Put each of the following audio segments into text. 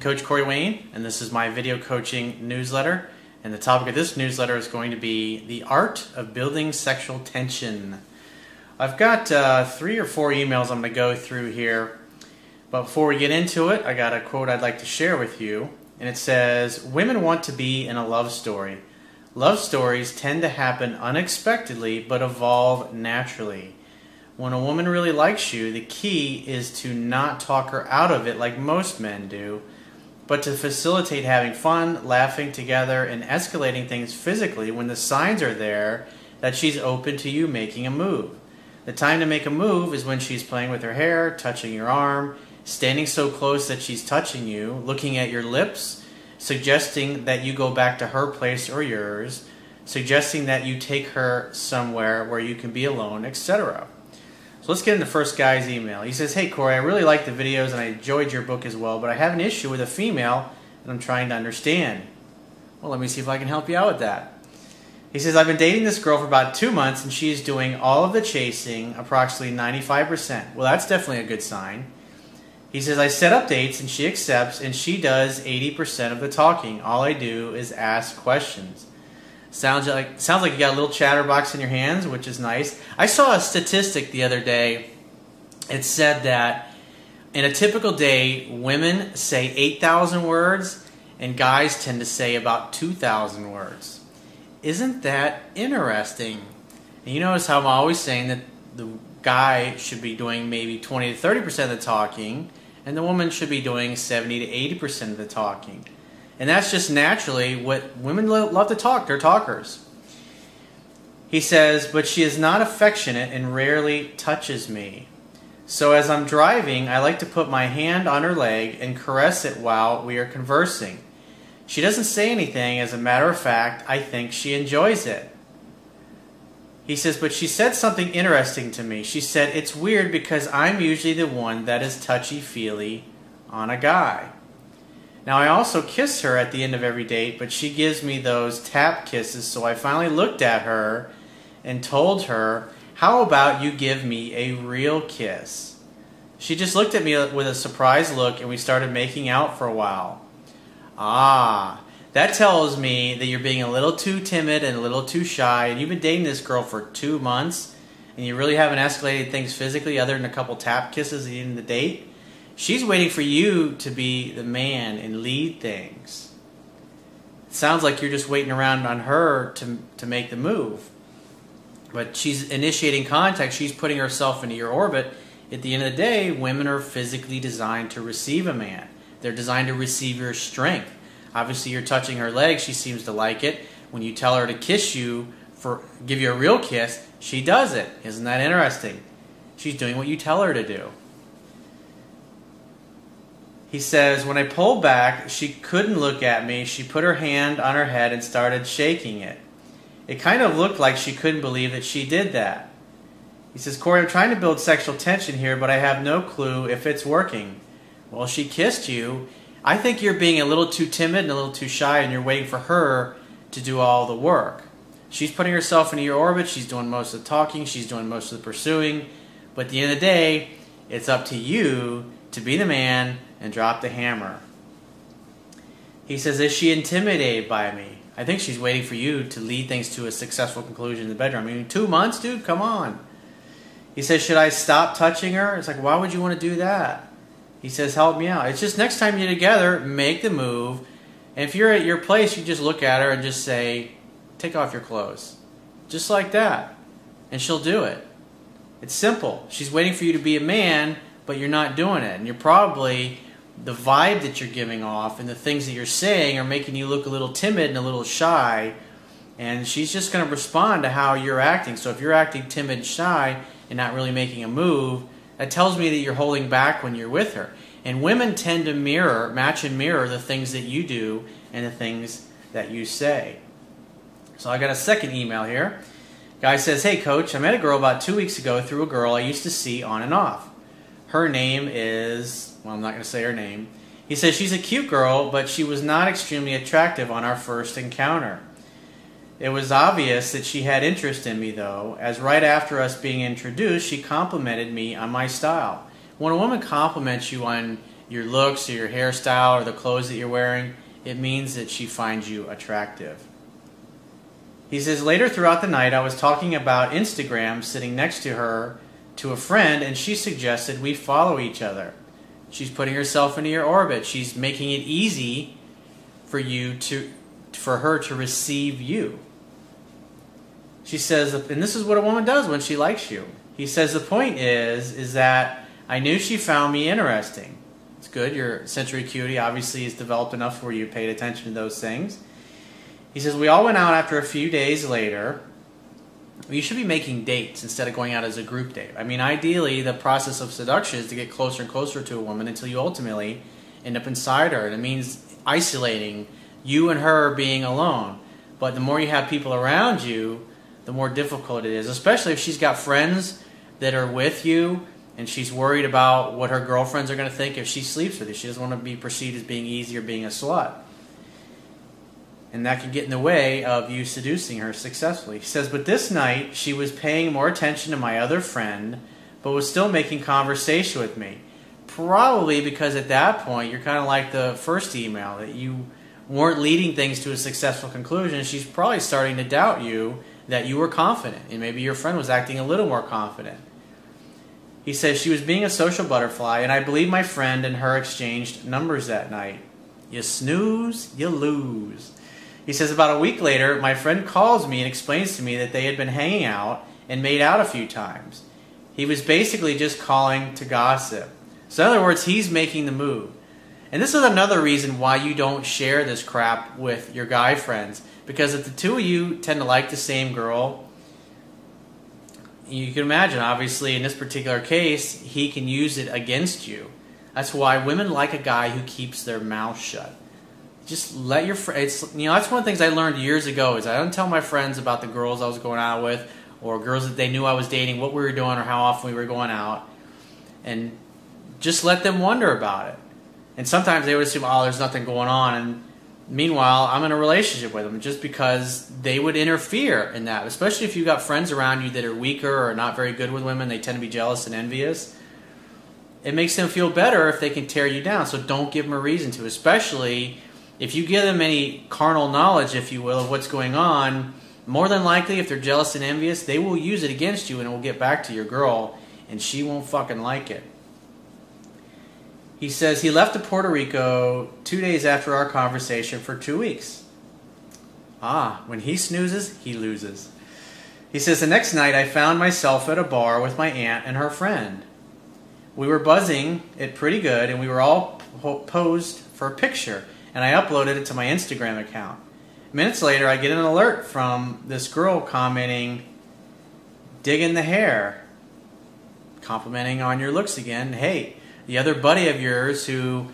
Coach Corey Wayne, and this is my video coaching newsletter. And the topic of this newsletter is going to be the art of building sexual tension. I've got uh, three or four emails I'm going to go through here. But before we get into it, I got a quote I'd like to share with you. And it says Women want to be in a love story. Love stories tend to happen unexpectedly but evolve naturally. When a woman really likes you, the key is to not talk her out of it like most men do, but to facilitate having fun, laughing together, and escalating things physically when the signs are there that she's open to you making a move. The time to make a move is when she's playing with her hair, touching your arm, standing so close that she's touching you, looking at your lips, suggesting that you go back to her place or yours, suggesting that you take her somewhere where you can be alone, etc. So let's get into the first guy's email. He says, Hey Corey, I really like the videos and I enjoyed your book as well, but I have an issue with a female and I'm trying to understand. Well, let me see if I can help you out with that. He says, I've been dating this girl for about two months and she's doing all of the chasing, approximately 95%. Well, that's definitely a good sign. He says, I set up dates and she accepts and she does 80% of the talking. All I do is ask questions. Sounds like sounds like you got a little chatterbox in your hands, which is nice. I saw a statistic the other day. It said that in a typical day, women say 8,000 words and guys tend to say about 2,000 words. Isn't that interesting? And you notice how I'm always saying that the guy should be doing maybe 20 to 30% of the talking and the woman should be doing 70 to 80% of the talking. And that's just naturally what women love to talk. They're talkers. He says, but she is not affectionate and rarely touches me. So as I'm driving, I like to put my hand on her leg and caress it while we are conversing. She doesn't say anything. As a matter of fact, I think she enjoys it. He says, but she said something interesting to me. She said, it's weird because I'm usually the one that is touchy feely on a guy. Now, I also kiss her at the end of every date, but she gives me those tap kisses, so I finally looked at her and told her, How about you give me a real kiss? She just looked at me with a surprised look and we started making out for a while. Ah, that tells me that you're being a little too timid and a little too shy, and you've been dating this girl for two months, and you really haven't escalated things physically other than a couple tap kisses at the end of the date. She's waiting for you to be the man and lead things. It sounds like you're just waiting around on her to, to make the move. But she's initiating contact, she's putting herself into your orbit. At the end of the day, women are physically designed to receive a man. They're designed to receive your strength. Obviously, you're touching her leg, she seems to like it. When you tell her to kiss you, for give you a real kiss, she does it. Isn't that interesting? She's doing what you tell her to do. He says, When I pulled back, she couldn't look at me. She put her hand on her head and started shaking it. It kind of looked like she couldn't believe that she did that. He says, Corey, I'm trying to build sexual tension here, but I have no clue if it's working. Well, she kissed you. I think you're being a little too timid and a little too shy, and you're waiting for her to do all the work. She's putting herself into your orbit. She's doing most of the talking. She's doing most of the pursuing. But at the end of the day, it's up to you to be the man and drop the hammer. He says, Is she intimidated by me? I think she's waiting for you to lead things to a successful conclusion in the bedroom. I mean, two months, dude? Come on. He says, Should I stop touching her? It's like, Why would you want to do that? He says, Help me out. It's just next time you're together, make the move. And if you're at your place, you just look at her and just say, Take off your clothes. Just like that. And she'll do it. It's simple. She's waiting for you to be a man, but you're not doing it. And you're probably the vibe that you're giving off and the things that you're saying are making you look a little timid and a little shy. And she's just going to respond to how you're acting. So if you're acting timid shy and not really making a move, that tells me that you're holding back when you're with her. And women tend to mirror, match and mirror the things that you do and the things that you say. So I got a second email here. Guy says, Hey coach, I met a girl about two weeks ago through a girl I used to see on and off. Her name is well, I'm not going to say her name. He says she's a cute girl, but she was not extremely attractive on our first encounter. It was obvious that she had interest in me, though, as right after us being introduced, she complimented me on my style. When a woman compliments you on your looks or your hairstyle or the clothes that you're wearing. It means that she finds you attractive. He says, later throughout the night, I was talking about Instagram sitting next to her to a friend, and she suggested we follow each other. She's putting herself into your orbit. She's making it easy for you to, for her to receive you. She says, and this is what a woman does when she likes you. He says the point is, is that I knew she found me interesting. It's good. Your sensory acuity obviously is developed enough where you paid attention to those things. He says we all went out after a few days later. You should be making dates instead of going out as a group date. I mean, ideally, the process of seduction is to get closer and closer to a woman until you ultimately end up inside her. And it means isolating you and her being alone. But the more you have people around you, the more difficult it is, especially if she's got friends that are with you and she's worried about what her girlfriends are going to think if she sleeps with you. She doesn't want to be perceived as being easy or being a slut. And that can get in the way of you seducing her successfully. He says, But this night she was paying more attention to my other friend, but was still making conversation with me. Probably because at that point you're kind of like the first email that you weren't leading things to a successful conclusion. She's probably starting to doubt you that you were confident, and maybe your friend was acting a little more confident. He says she was being a social butterfly, and I believe my friend and her exchanged numbers that night. You snooze, you lose. He says about a week later, my friend calls me and explains to me that they had been hanging out and made out a few times. He was basically just calling to gossip. So, in other words, he's making the move. And this is another reason why you don't share this crap with your guy friends. Because if the two of you tend to like the same girl, you can imagine, obviously, in this particular case, he can use it against you. That's why women like a guy who keeps their mouth shut. Just let your friends. You know, that's one of the things I learned years ago. Is I don't tell my friends about the girls I was going out with, or girls that they knew I was dating, what we were doing, or how often we were going out, and just let them wonder about it. And sometimes they would assume, oh, there's nothing going on, and Meanwhile, I'm in a relationship with them just because they would interfere in that, especially if you've got friends around you that are weaker or not very good with women, they tend to be jealous and envious. It makes them feel better if they can tear you down, so don't give them a reason to, especially if you give them any carnal knowledge, if you will, of what's going on. More than likely, if they're jealous and envious, they will use it against you and it will get back to your girl, and she won't fucking like it. He says he left to Puerto Rico two days after our conversation for two weeks. Ah, when he snoozes, he loses. He says the next night I found myself at a bar with my aunt and her friend. We were buzzing it pretty good, and we were all posed for a picture, and I uploaded it to my Instagram account. Minutes later, I get an alert from this girl commenting, digging the hair, complimenting on your looks again. Hey, the other buddy of yours who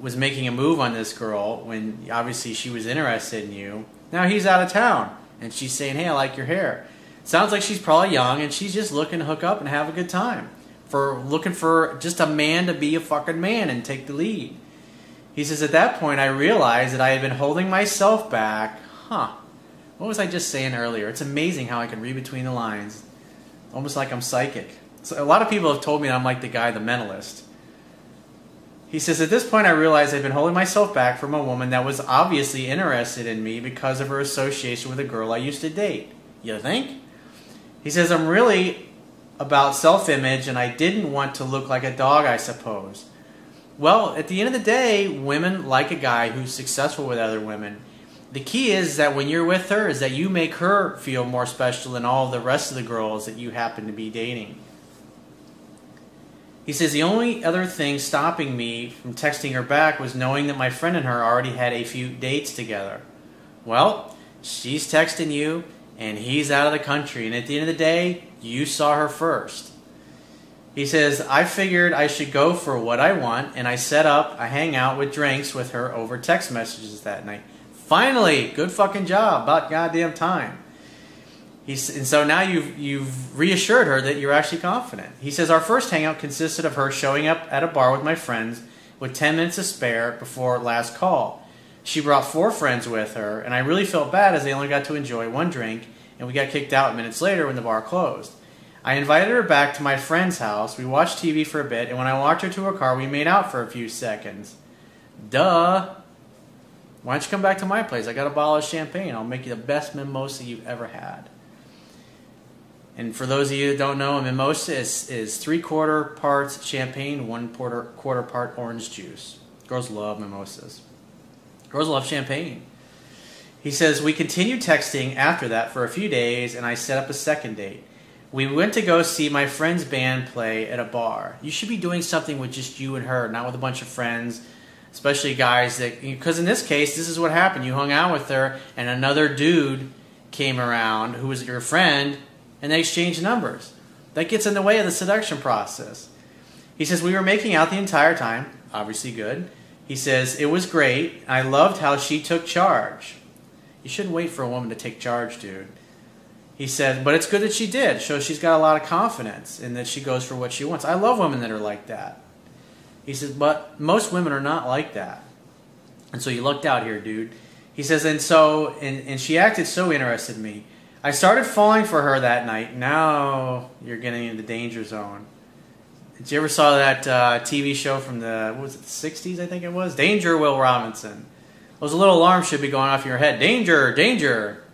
was making a move on this girl when obviously she was interested in you. Now he's out of town and she's saying, "Hey, I like your hair." Sounds like she's probably young and she's just looking to hook up and have a good time. For looking for just a man to be a fucking man and take the lead. He says, At that point, I realized that I had been holding myself back. Huh. What was I just saying earlier? It's amazing how I can read between the lines. Almost like I'm psychic. So a lot of people have told me I'm like the guy, the mentalist. He says, At this point, I realized I'd been holding myself back from a woman that was obviously interested in me because of her association with a girl I used to date. You think? He says, I'm really about self image and I didn't want to look like a dog, I suppose. Well, at the end of the day, women like a guy who's successful with other women. The key is that when you're with her, is that you make her feel more special than all the rest of the girls that you happen to be dating. He says the only other thing stopping me from texting her back was knowing that my friend and her already had a few dates together. Well, she's texting you and he's out of the country, and at the end of the day, you saw her first. He says, I figured I should go for what I want, and I set up a hangout with drinks with her over text messages that night. Finally, good fucking job, about goddamn time. He's, and so now you've, you've reassured her that you're actually confident. He says, Our first hangout consisted of her showing up at a bar with my friends with 10 minutes to spare before last call. She brought four friends with her, and I really felt bad as they only got to enjoy one drink, and we got kicked out minutes later when the bar closed. I invited her back to my friend's house. We watched TV for a bit, and when I walked her to her car, we made out for a few seconds. Duh. Why don't you come back to my place? I got a bottle of champagne. I'll make you the best mimosa you've ever had. And for those of you that don't know, a mimosa is, is three quarter parts champagne, one quarter, quarter part orange juice. Girls love mimosas. Girls love champagne. He says, We continued texting after that for a few days, and I set up a second date. We went to go see my friend's band play at a bar. You should be doing something with just you and her, not with a bunch of friends, especially guys that. Because in this case, this is what happened. You hung out with her, and another dude came around who was your friend, and they exchanged numbers. That gets in the way of the seduction process. He says, We were making out the entire time, obviously good. He says, It was great. I loved how she took charge. You shouldn't wait for a woman to take charge, dude. He said, but it's good that she did. Shows she's got a lot of confidence and that she goes for what she wants. I love women that are like that. He says, but most women are not like that. And so you lucked out here, dude. He says, and so, and, and she acted so interested in me. I started falling for her that night. Now you're getting into the danger zone. Did you ever saw that uh, TV show from the, what was it, the 60s, I think it was? Danger, Will Robinson. Those a little alarms should be going off in your head. Danger, danger.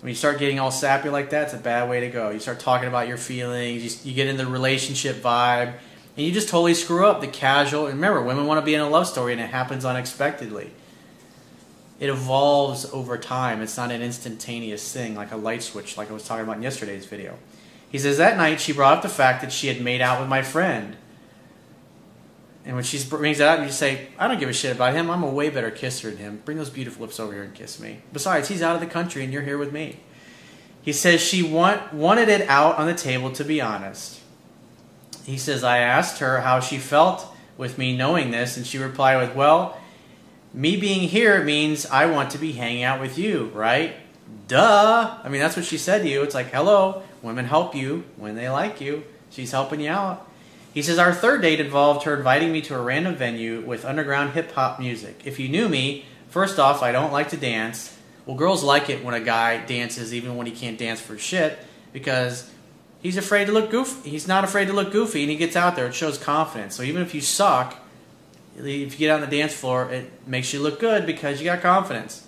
When you start getting all sappy like that, it's a bad way to go. You start talking about your feelings, you, you get in the relationship vibe, and you just totally screw up the casual. And remember, women want to be in a love story, and it happens unexpectedly. It evolves over time. It's not an instantaneous thing like a light switch, like I was talking about in yesterday's video. He says that night she brought up the fact that she had made out with my friend. And when she brings that up, you just say, I don't give a shit about him. I'm a way better kisser than him. Bring those beautiful lips over here and kiss me. Besides, he's out of the country and you're here with me. He says she want, wanted it out on the table, to be honest. He says, I asked her how she felt with me knowing this, and she replied with, Well, me being here means I want to be hanging out with you, right? Duh. I mean, that's what she said to you. It's like, hello, women help you when they like you. She's helping you out. He says, Our third date involved her inviting me to a random venue with underground hip hop music. If you knew me, first off, I don't like to dance. Well, girls like it when a guy dances even when he can't dance for shit because he's afraid to look goofy. He's not afraid to look goofy and he gets out there. It shows confidence. So even if you suck, if you get on the dance floor, it makes you look good because you got confidence.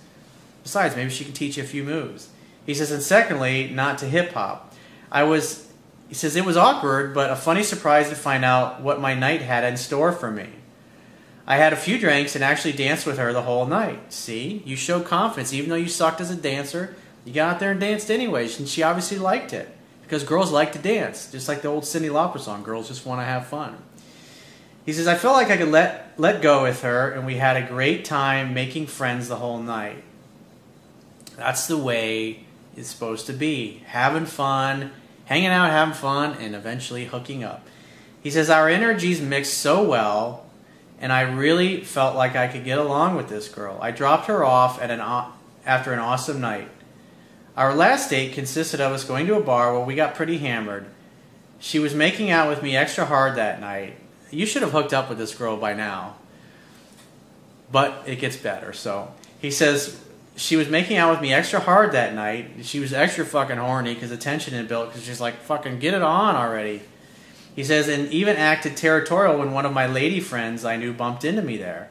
Besides, maybe she can teach you a few moves. He says, and secondly, not to hip hop. I was he says it was awkward, but a funny surprise to find out what my night had in store for me. I had a few drinks and actually danced with her the whole night. See, you showed confidence, even though you sucked as a dancer. You got out there and danced anyways, and she obviously liked it because girls like to dance, just like the old Cyndi Lauper song. Girls just want to have fun. He says I felt like I could let let go with her, and we had a great time making friends the whole night. That's the way it's supposed to be, having fun hanging out, having fun, and eventually hooking up. He says, Our energies mixed so well, and I really felt like I could get along with this girl. I dropped her off at an, after an awesome night. Our last date consisted of us going to a bar where we got pretty hammered. She was making out with me extra hard that night. You should have hooked up with this girl by now. But it gets better. So he says, she was making out with me extra hard that night. She was extra fucking horny because the tension had built because she's like, fucking get it on already. He says, and even acted territorial when one of my lady friends I knew bumped into me there.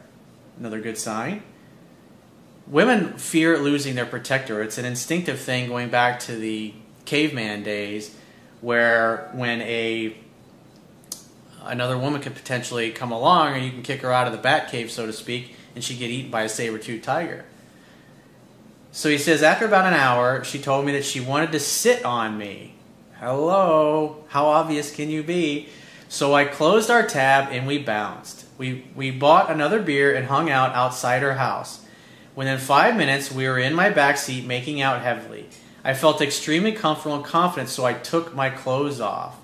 Another good sign. Women fear losing their protector. It's an instinctive thing going back to the caveman days where when a another woman could potentially come along or you can kick her out of the bat cave so to speak and she'd get eaten by a saber-toothed tiger so he says, after about an hour, she told me that she wanted to sit on me. Hello, how obvious can you be? So I closed our tab and we bounced. We, we bought another beer and hung out outside her house. Within five minutes, we were in my back seat making out heavily. I felt extremely comfortable and confident, so I took my clothes off.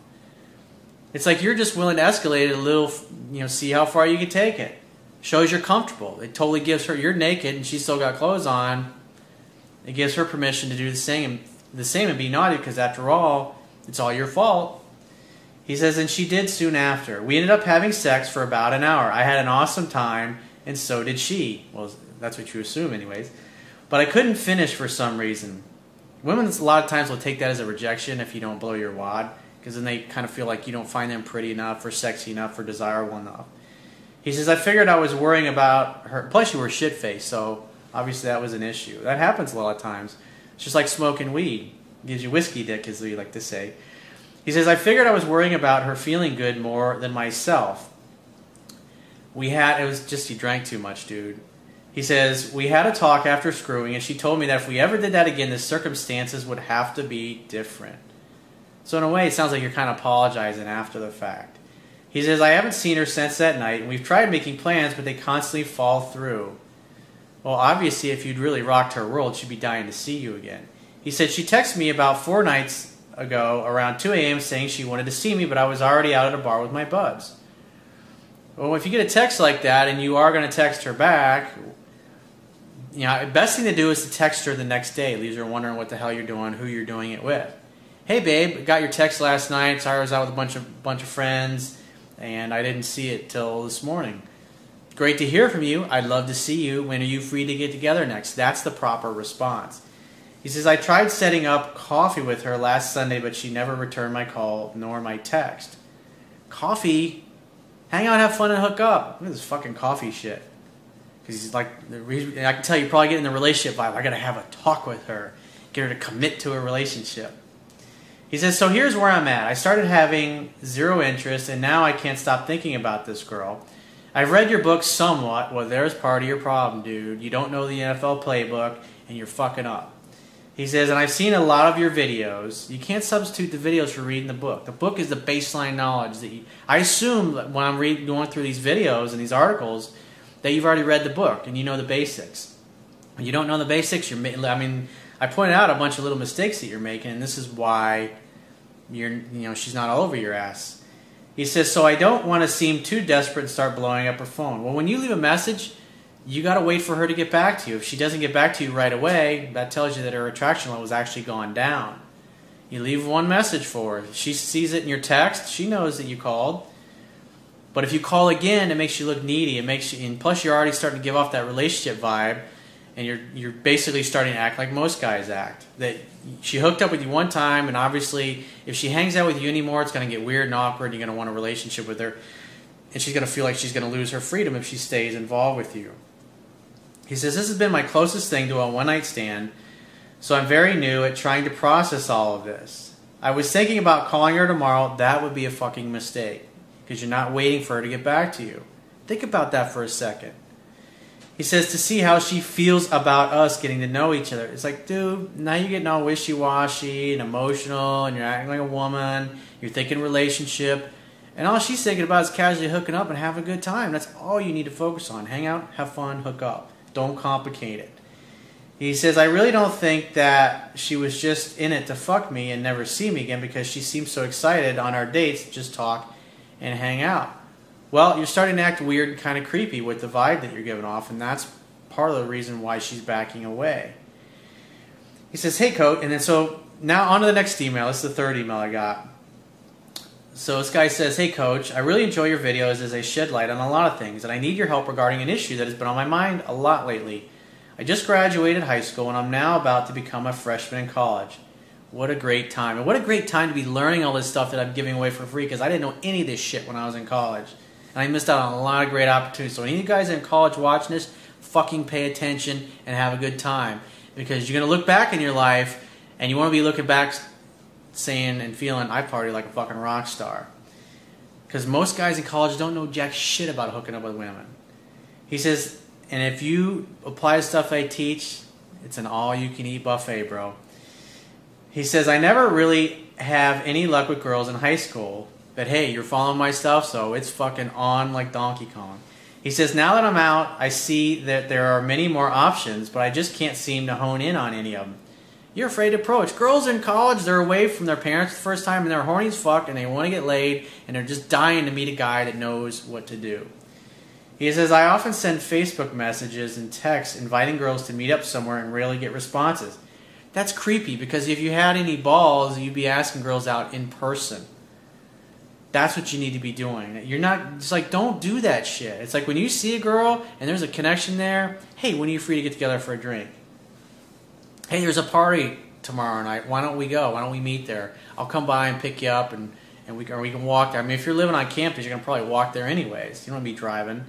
It's like you're just willing to escalate it a little, you know, see how far you can take it. Shows you're comfortable. It totally gives her, you're naked and she's still got clothes on it gives her permission to do the same, the same and be naughty because after all, it's all your fault. He says, and she did soon after. We ended up having sex for about an hour. I had an awesome time, and so did she. Well, that's what you assume, anyways. But I couldn't finish for some reason. Women, a lot of times, will take that as a rejection if you don't blow your wad because then they kind of feel like you don't find them pretty enough or sexy enough or desirable enough. He says, I figured I was worrying about her. Plus, you were shit faced, so obviously that was an issue. That happens a lot of times. It's just like smoking weed. gives you whiskey dick, as we like to say. He says, I figured I was worrying about her feeling good more than myself. We had, it was just, he drank too much, dude. He says, We had a talk after screwing, and she told me that if we ever did that again, the circumstances would have to be different. So, in a way, it sounds like you're kind of apologizing after the fact. He says, I haven't seen her since that night, and we've tried making plans, but they constantly fall through. Well, obviously, if you'd really rocked her world, she'd be dying to see you again. He said, She texted me about four nights ago around 2 a.m. saying she wanted to see me, but I was already out at a bar with my buds. Well, if you get a text like that and you are going to text her back, you know, best thing to do is to text her the next day. Leaves her wondering what the hell you're doing, who you're doing it with. Hey, babe, got your text last night. Sorry, I was out with a bunch of bunch of friends and I didn't see it till this morning. Great to hear from you. I'd love to see you. When are you free to get together next? That's the proper response. He says, I tried setting up coffee with her last Sunday, but she never returned my call nor my text. Coffee? Hang out, have fun, and hook up. Look at this fucking coffee shit. Because he's like, I can tell you probably getting the relationship vibe. I gotta have a talk with her, get her to commit to a relationship. He says, So here's where I'm at. I started having zero interest, and now I can't stop thinking about this girl. I've read your book somewhat. Well, there's part of your problem, dude. You don't know the NFL playbook, and you're fucking up. He says, and I've seen a lot of your videos. You can't substitute the videos for reading the book. The book is the baseline knowledge that you, I assume that when I'm reading, going through these videos and these articles that you've already read the book and you know the basics. When you don't know the basics, you're. I mean, I pointed out a bunch of little mistakes that you're making, and this is why you're, you know, she's not all over your ass. He says, so I don't want to seem too desperate and start blowing up her phone. Well, when you leave a message, you got to wait for her to get back to you. If she doesn't get back to you right away, that tells you that her attraction level has actually gone down. You leave one message for her. She sees it in your text. She knows that you called. But if you call again, it makes you look needy. It makes you, and plus you're already starting to give off that relationship vibe and you're you're basically starting to act like most guys act. That she hooked up with you one time, and obviously, if she hangs out with you anymore, it's going to get weird and awkward. And you're going to want a relationship with her, and she's going to feel like she's going to lose her freedom if she stays involved with you. He says this has been my closest thing to a one night stand, so I'm very new at trying to process all of this. I was thinking about calling her tomorrow. That would be a fucking mistake because you're not waiting for her to get back to you. Think about that for a second. He says to see how she feels about us getting to know each other. It's like, dude, now you're getting all wishy washy and emotional and you're acting like a woman. You're thinking relationship. And all she's thinking about is casually hooking up and having a good time. That's all you need to focus on. Hang out, have fun, hook up. Don't complicate it. He says, I really don't think that she was just in it to fuck me and never see me again because she seems so excited on our dates just talk and hang out. Well, you're starting to act weird and kind of creepy with the vibe that you're giving off, and that's part of the reason why she's backing away. He says, Hey, Coach, and then so now on to the next email. This is the third email I got. So this guy says, Hey, Coach, I really enjoy your videos as they shed light on a lot of things, and I need your help regarding an issue that has been on my mind a lot lately. I just graduated high school, and I'm now about to become a freshman in college. What a great time. And what a great time to be learning all this stuff that I'm giving away for free because I didn't know any of this shit when I was in college and I missed out on a lot of great opportunities. So any of you guys in college watching this, fucking pay attention and have a good time because you're gonna look back in your life and you want to be looking back, saying and feeling I party like a fucking rock star. Because most guys in college don't know jack shit about hooking up with women. He says, and if you apply the stuff I teach, it's an all-you-can-eat buffet, bro. He says, I never really have any luck with girls in high school but hey, you're following my stuff, so it's fucking on like Donkey Kong. He says, now that I'm out, I see that there are many more options, but I just can't seem to hone in on any of them. You're afraid to approach. Girls in college, they're away from their parents the first time and they're horny as fuck and they want to get laid and they're just dying to meet a guy that knows what to do. He says, I often send Facebook messages and texts inviting girls to meet up somewhere and rarely get responses. That's creepy because if you had any balls, you'd be asking girls out in person. That's what you need to be doing. You're not, it's like, don't do that shit. It's like when you see a girl and there's a connection there, hey, when are you free to get together for a drink? Hey, there's a party tomorrow night. Why don't we go? Why don't we meet there? I'll come by and pick you up and, and we, or we can walk there. I mean, if you're living on campus, you're going to probably walk there anyways. You don't want to be driving.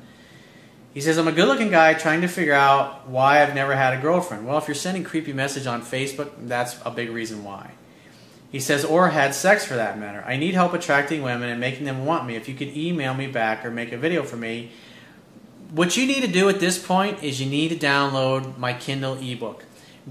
He says, I'm a good looking guy trying to figure out why I've never had a girlfriend. Well, if you're sending creepy message on Facebook, that's a big reason why. He says, or had sex for that matter. I need help attracting women and making them want me. If you could email me back or make a video for me, what you need to do at this point is you need to download my Kindle ebook.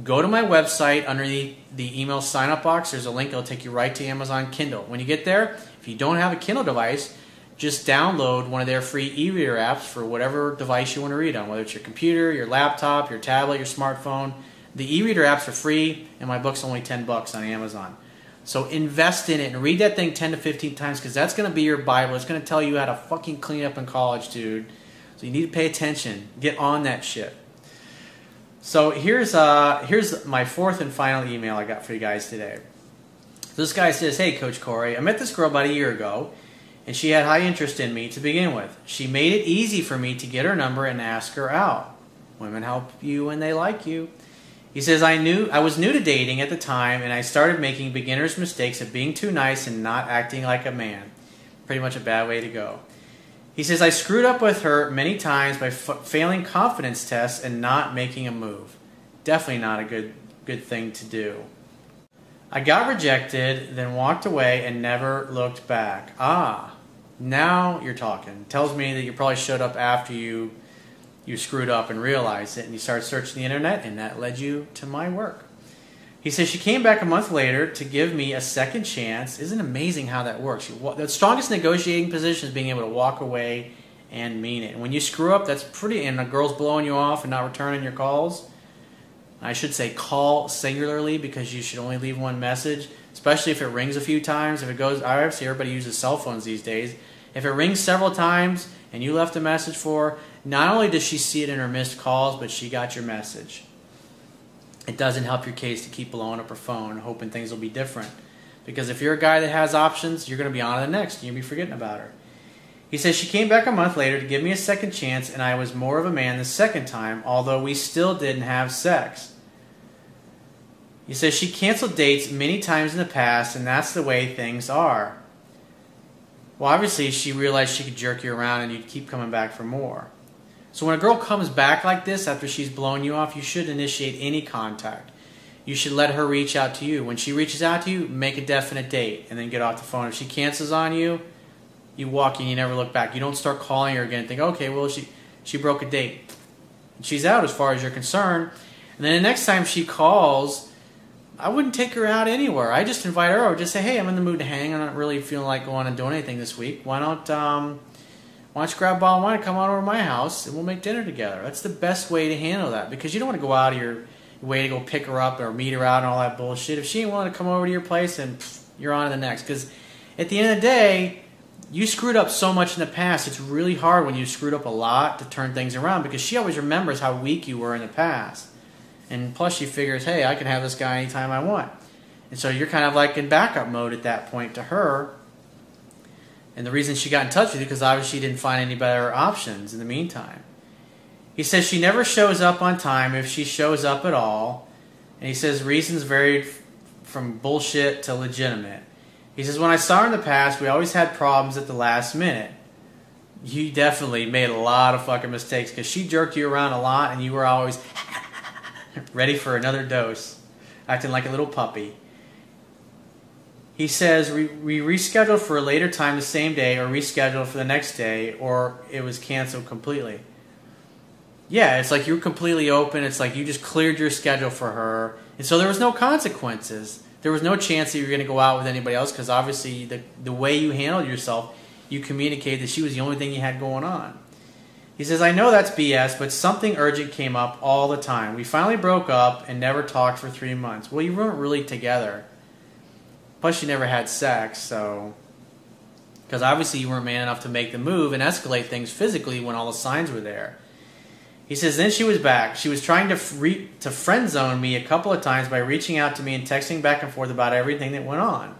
Go to my website under the, email sign up box. There's a link, it'll take you right to Amazon Kindle. When you get there, if you don't have a Kindle device, just download one of their free e reader apps for whatever device you want to read on, whether it's your computer, your laptop, your tablet, your smartphone. The e reader apps are free, and my book's only 10 bucks on Amazon. So invest in it and read that thing 10 to 15 times because that's going to be your Bible. It's going to tell you how to fucking clean up in college, dude. So you need to pay attention. Get on that shit. So here's uh here's my fourth and final email I got for you guys today. This guy says, "Hey, Coach Corey, I met this girl about a year ago, and she had high interest in me to begin with. She made it easy for me to get her number and ask her out. Women help you when they like you." He says, I knew I was new to dating at the time and I started making beginner's mistakes of being too nice and not acting like a man. Pretty much a bad way to go. He says, I screwed up with her many times by f- failing confidence tests and not making a move. Definitely not a good, good thing to do. I got rejected, then walked away and never looked back. Ah, now you're talking. Tells me that you probably showed up after you you screwed up and realized it, and you started searching the internet, and that led you to my work. He says she came back a month later to give me a second chance. Isn't amazing how that works? The strongest negotiating position is being able to walk away and mean it. And when you screw up, that's pretty. And a girl's blowing you off and not returning your calls. I should say call singularly because you should only leave one message, especially if it rings a few times. If it goes, obviously everybody uses cell phones these days. If it rings several times and you left a message for, not only does she see it in her missed calls, but she got your message. It doesn't help your case to keep blowing up her phone, hoping things will be different. Because if you're a guy that has options, you're going to be on to the next, and you'll be forgetting about her. He says she came back a month later to give me a second chance, and I was more of a man the second time, although we still didn't have sex. He says she canceled dates many times in the past, and that's the way things are. Well, obviously, she realized she could jerk you around and you'd keep coming back for more. So when a girl comes back like this after she's blown you off, you should initiate any contact. You should let her reach out to you. When she reaches out to you, make a definite date and then get off the phone. If she cancels on you, you walk and you never look back. You don't start calling her again and think, okay, well she she broke a date. She's out as far as you're concerned. And then the next time she calls, I wouldn't take her out anywhere. I just invite her over. Just say, hey, I'm in the mood to hang. I'm not really feeling like going and doing anything this week. Why don't um, why don't you grab a bottle of wine and come on over to my house and we'll make dinner together? That's the best way to handle that because you don't want to go out of your way to go pick her up or meet her out and all that bullshit. If she ain't willing to come over to your place, and you're on to the next. Because at the end of the day, you screwed up so much in the past. It's really hard when you screwed up a lot to turn things around because she always remembers how weak you were in the past. And plus, she figures, hey, I can have this guy anytime I want. And so you're kind of like in backup mode at that point to her and the reason she got in touch with you because obviously she didn't find any better options in the meantime. He says she never shows up on time if she shows up at all. And he says reasons varied from bullshit to legitimate. He says, When I saw her in the past, we always had problems at the last minute. You definitely made a lot of fucking mistakes because she jerked you around a lot and you were always ready for another dose, acting like a little puppy. He says we, we rescheduled for a later time the same day or rescheduled for the next day or it was canceled completely. Yeah, it's like you're completely open. It's like you just cleared your schedule for her. And so there was no consequences. There was no chance that you were going to go out with anybody else because obviously the, the way you handled yourself, you communicated that she was the only thing you had going on. He says, I know that's BS, but something urgent came up all the time. We finally broke up and never talked for three months. Well, you weren't really together. Plus, you never had sex, so. Because obviously you weren't man enough to make the move and escalate things physically when all the signs were there. He says, then she was back. She was trying to free, to friend zone me a couple of times by reaching out to me and texting back and forth about everything that went on.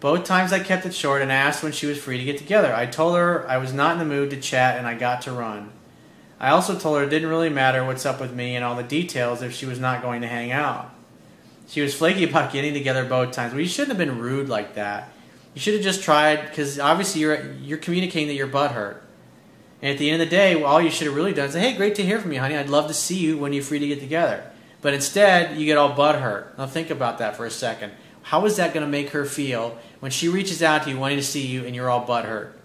Both times I kept it short and asked when she was free to get together. I told her I was not in the mood to chat and I got to run. I also told her it didn't really matter what's up with me and all the details if she was not going to hang out. She was flaky about getting together both times. Well, you shouldn't have been rude like that. You should have just tried because obviously you're you're communicating that your butt hurt. And at the end of the day, all you should have really done is say, "Hey, great to hear from you, honey. I'd love to see you when you're free to get together." But instead, you get all butt hurt. Now think about that for a second. How is that going to make her feel when she reaches out to you wanting to see you and you're all butt hurt?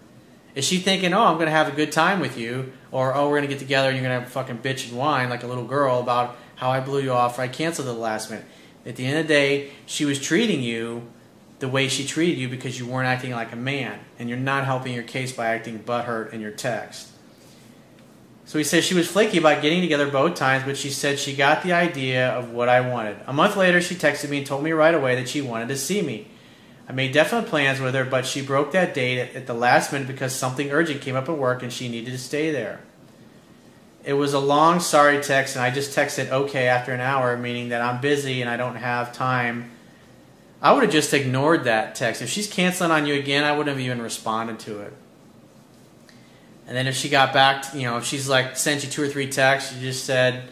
Is she thinking, "Oh, I'm going to have a good time with you," or "Oh, we're going to get together and you're going to fucking bitch and whine like a little girl about how I blew you off or I canceled at the last minute?" At the end of the day, she was treating you the way she treated you because you weren't acting like a man, and you're not helping your case by acting butthurt in your text. So he says she was flaky about getting together both times, but she said she got the idea of what I wanted. A month later, she texted me and told me right away that she wanted to see me. I made definite plans with her, but she broke that date at the last minute because something urgent came up at work and she needed to stay there. It was a long sorry text, and I just texted okay after an hour, meaning that I'm busy and I don't have time. I would have just ignored that text. If she's canceling on you again, I wouldn't have even responded to it. And then if she got back, you know, if she's like sent you two or three texts, you just said,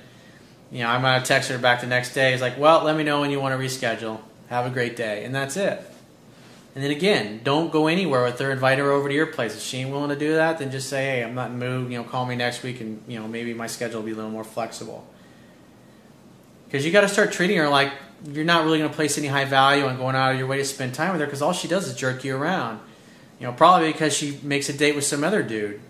you know, I'm gonna text her back the next day. It's like, well, let me know when you want to reschedule. Have a great day, and that's it. And then again, don't go anywhere with her. Invite her over to your place. If she ain't willing to do that, then just say, hey, I'm not in the mood. You know, call me next week, and you know, maybe my schedule will be a little more flexible. Because you got to start treating her like you're not really going to place any high value on going out of your way to spend time with her. Because all she does is jerk you around. You know, probably because she makes a date with some other dude.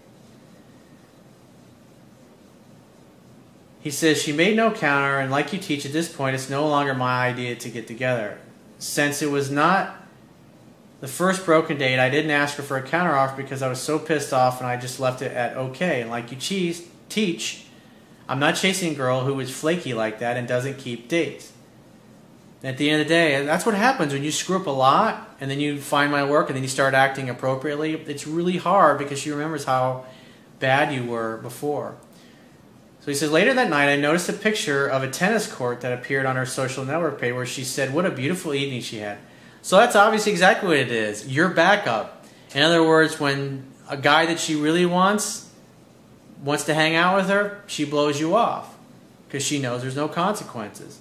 He says, She made no counter, and like you teach at this point, it's no longer my idea to get together. Since it was not the first broken date, I didn't ask her for a counteroffer because I was so pissed off and I just left it at okay. And like you cheese, teach, I'm not chasing a girl who is flaky like that and doesn't keep dates. At the end of the day, that's what happens when you screw up a lot and then you find my work and then you start acting appropriately. It's really hard because she remembers how bad you were before. So he says, later that night, I noticed a picture of a tennis court that appeared on her social network page where she said, What a beautiful evening she had. So that's obviously exactly what it is. Your backup. In other words, when a guy that she really wants wants to hang out with her, she blows you off because she knows there's no consequences.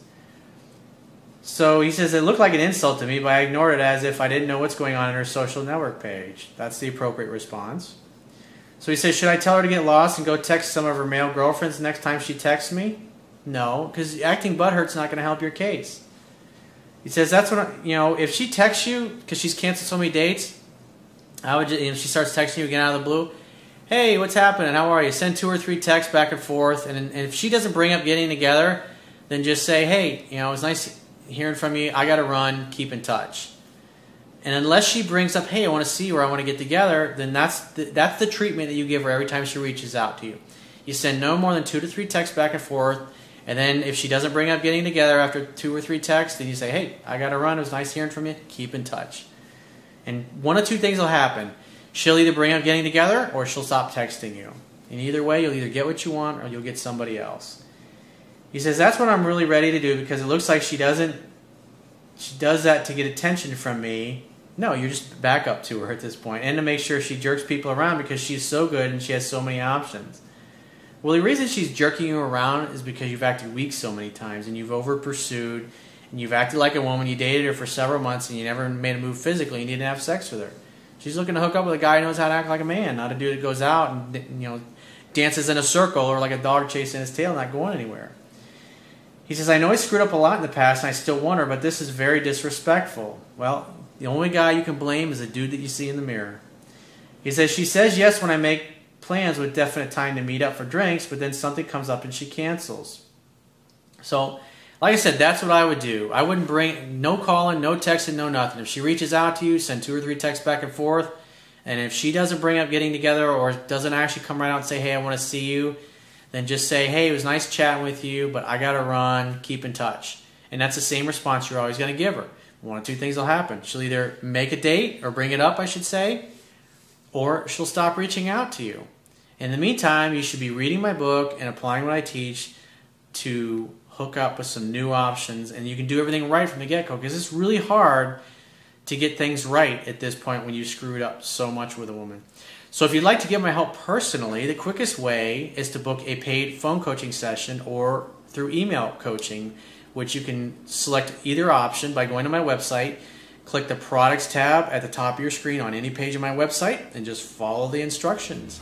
So he says, It looked like an insult to me, but I ignored it as if I didn't know what's going on in her social network page. That's the appropriate response. So he says, Should I tell her to get lost and go text some of her male girlfriends next time she texts me? No, because acting butthurt's not going to help your case. He says, That's what, I, you know, if she texts you because she's canceled so many dates, I would just, you know, she starts texting you again out of the blue. Hey, what's happening? How are you? Send two or three texts back and forth. And, and if she doesn't bring up getting together, then just say, Hey, you know, it was nice hearing from you. I got to run. Keep in touch. And unless she brings up, hey, I want to see you or I want to get together, then that's the, that's the treatment that you give her every time she reaches out to you. You send no more than two to three texts back and forth. And then if she doesn't bring up getting together after two or three texts, then you say, hey, I got to run. It was nice hearing from you. Keep in touch. And one of two things will happen. She'll either bring up getting together or she'll stop texting you. In either way, you'll either get what you want or you'll get somebody else. He says, that's what I'm really ready to do because it looks like she doesn't, she does that to get attention from me no, you're just back up to her at this point, and to make sure she jerks people around because she's so good and she has so many options. Well, the reason she's jerking you around is because you've acted weak so many times, and you've over pursued, and you've acted like a woman. You dated her for several months, and you never made a move physically, you didn't have sex with her. She's looking to hook up with a guy who knows how to act like a man, not a dude that goes out and you know dances in a circle or like a dog chasing his tail, not going anywhere. He says, I know I screwed up a lot in the past and I still want her, but this is very disrespectful. Well, the only guy you can blame is the dude that you see in the mirror. He says, She says yes when I make plans with definite time to meet up for drinks, but then something comes up and she cancels. So, like I said, that's what I would do. I wouldn't bring no calling, no texting, no nothing. If she reaches out to you, send two or three texts back and forth. And if she doesn't bring up getting together or doesn't actually come right out and say, hey, I want to see you, then just say, hey, it was nice chatting with you, but I got to run. Keep in touch. And that's the same response you're always going to give her one of two things will happen. She'll either make a date or bring it up, I should say, or she'll stop reaching out to you. In the meantime, you should be reading my book and applying what I teach to hook up with some new options, and you can do everything right from the get go because it's really hard to get things right at this point when you screwed up so much with a woman. So, if you'd like to get my help personally, the quickest way is to book a paid phone coaching session or through email coaching which you can select either option by going to my website. Click the products tab at the top of your screen on any page of my website and just follow the instructions.